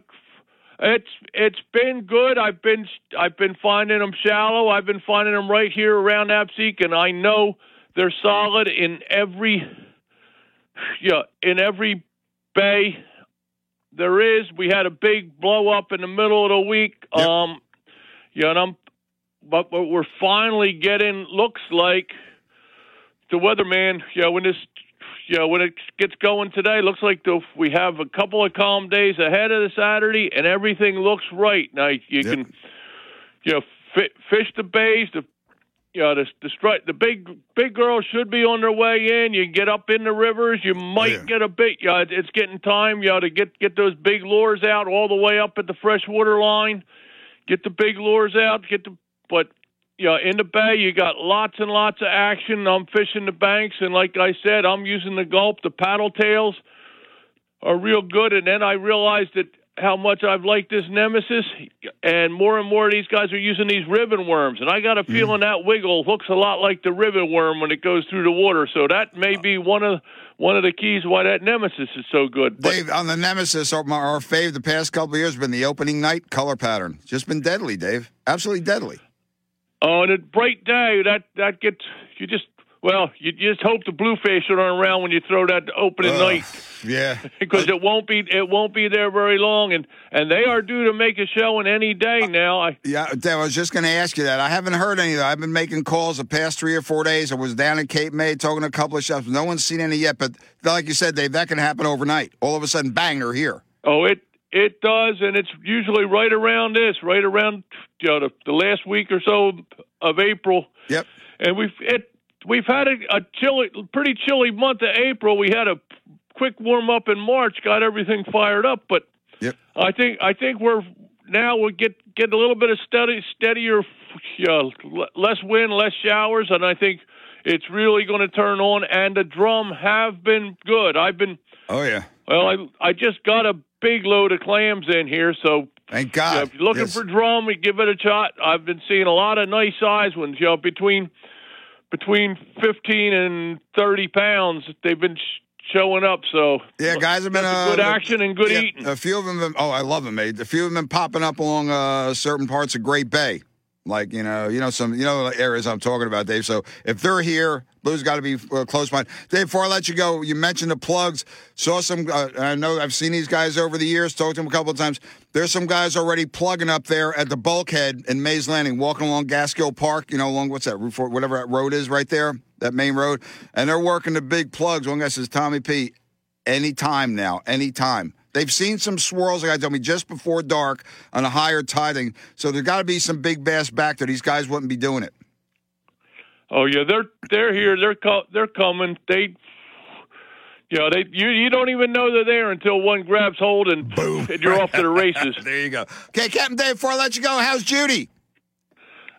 it's it's been good. I've been I've been finding them shallow. I've been finding them right here around Apseek, and I know they're solid in every yeah in every bay there is. We had a big blow up in the middle of the week. Yep. Um, yeah, and I'm but, but we're finally getting looks like the weatherman. Yeah, when this yeah, when it gets going today, looks like the, we have a couple of calm days ahead of the Saturday, and everything looks right. Now you Yep. can, you know, fi- fish the bays. The, you know, the the, stri- the big big girls should be on their way in. You get up in the rivers, you might yeah. get a bit. Yeah, it- it's getting time. You know, to get get those big lures out all the way up at the freshwater line. Get the big lures out. Get the but you know, in the bay, you got lots and lots of action. I'm fishing the banks, and like I said, I'm using the gulp. The paddle tails are real good. And then I realized that how much I've liked this nemesis, and more and more of these guys are using these ribbon worms. And I got a mm. feeling that wiggle looks a lot like the ribbon worm when it goes through the water. So that may be one of one of the keys why that nemesis is so good. But Dave, on the Nemesis, our, our fave the past couple of years has been the opening night color pattern. Just been deadly, Dave. Absolutely deadly. Oh, and a bright day that that gets you just well, you just hope the bluefish aren't around when you throw that opening Ugh, night Yeah. <laughs> because it won't be it won't be there very long, and and they are due to make a showing any day uh, now. I Yeah, I was just going to ask you that. I haven't heard any of that. I've been making calls the past three or four days. I was down in Cape May talking to a couple of shops. No one's seen any yet, but like you said, Dave, that can happen overnight. All of a sudden, bang, they're here. oh it it does, and it's usually right around this, right around you know the, the last week or so of April. Yep. and we've it we've had a, a chilly, pretty chilly month of April. We had a quick warm up in March, got everything fired up, but Yep. I think I think we're now we get get a little bit of steady steadier, you know, less wind, less showers, and I think it's really going to turn on. And the drum have been good. I've been Oh, yeah. well. I I just got a big load of clams in here. So thank God. You know, if you're looking Yes. for drum, we give it a shot. I've been seeing a lot of nice size ones. You know, between between 15 and 30 pounds, they've been sh- showing up. So Yeah, guys have been uh, good action and good yeah, eating. A few of them. Oh, I love them, mate. A few of them been popping up along uh, certain parts of Great Bay, like you know, you know some you know areas I'm talking about, Dave. So if they're here, Blue's got to be uh, close by. Dave, before I let you go, you mentioned the plugs. Saw some. Uh, I know I've seen these guys over the years. Talked to them a couple of times. There's some guys already plugging up there at the bulkhead in Mays Landing, walking along Gaskill Park. You know, along what's that Route whatever that road is right there, that main road, and they're working the big plugs. One guy says, "Tommy P." anytime now, anytime. They've seen some swirls, like I told me, just before dark on a higher tiding. So there's got to be some big bass back there. These guys wouldn't be doing it. Oh yeah, they're they're here. They're co- they're coming. They, you know, they you you don't even know they're there until one grabs hold and boom, and you're off to the races. <laughs> there you go. Okay, Captain Dave. Before I let you go, how's Judy?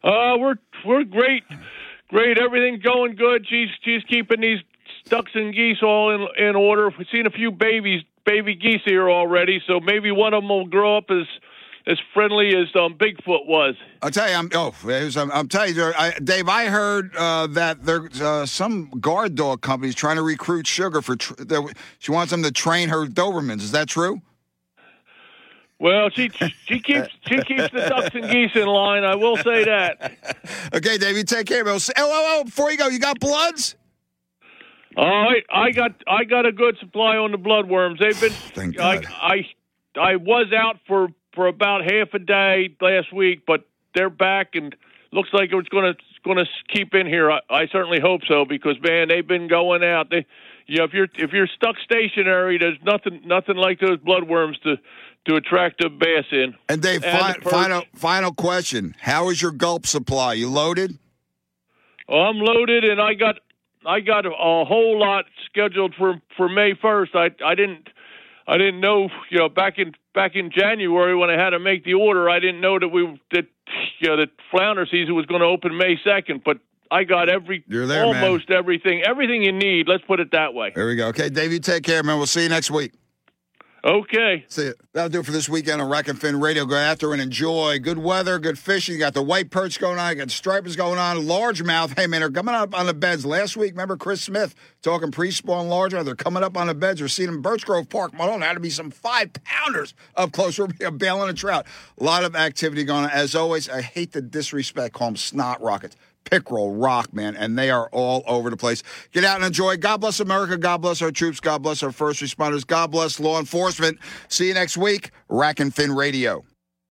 Uh, we're we're great, great. Everything's going good. She's she's keeping these ducks and geese all in in order. We've seen a few babies, baby geese here already, so maybe one of them will grow up as as friendly as um, Bigfoot was. I'll tell you, I'm oh, was, I'm, I'm telling you, I, Dave. I heard uh, that there's uh, some guard dog companies trying to recruit Sugar for. Tr- she wants them to train her Dobermans. Is that true? Well, she she keeps <laughs> she keeps the ducks and geese in line. I will say that. <laughs> Okay, Dave. You take care. Of it. Oh, oh, oh, before you go, you got bloods. All right, I got I got a good supply on the bloodworms. They've been. Thank I, God. I I was out for for about half a day last week, but they're back and looks like it's going to going to keep in here. I, I certainly hope so because man, they've been going out. They, you know, if you're if you're stuck stationary, there's nothing nothing like those bloodworms to to attract a bass in. And Dave, And fi- final final question: How is your gulp supply? You loaded? Oh, I'm loaded, and I got I got a, a whole lot scheduled for for May first. I I didn't I didn't know you know back in back in January when I had to make the order. I didn't know that we that you know that flounder season was going to open May second, but. I got every You're there, man. almost everything, everything you need. Let's put it that way. There we go. Okay, Dave, you take care, man. We'll see you next week. Okay. See. That'll do it for this weekend on Rack and Fin Radio. Go after and enjoy. Good weather, good fishing. You got the white perch going on. You got stripers going on. Largemouth. Hey, man, they're coming up on the beds. Last week, remember Chris Smith talking pre-spawn largemouth? They're coming up on the beds. We're seeing them Birch Grove Park. Malone had to be some five pounders up close. <laughs> We're bailing a trout. A lot of activity going on. As always, I hate the disrespect. Call them snot rockets. Pickerel, rock, man, and they are all over the place. Get out and enjoy. God bless America. God bless our troops. God bless our first responders. God bless law enforcement. See you next week. Rack and Fin Radio.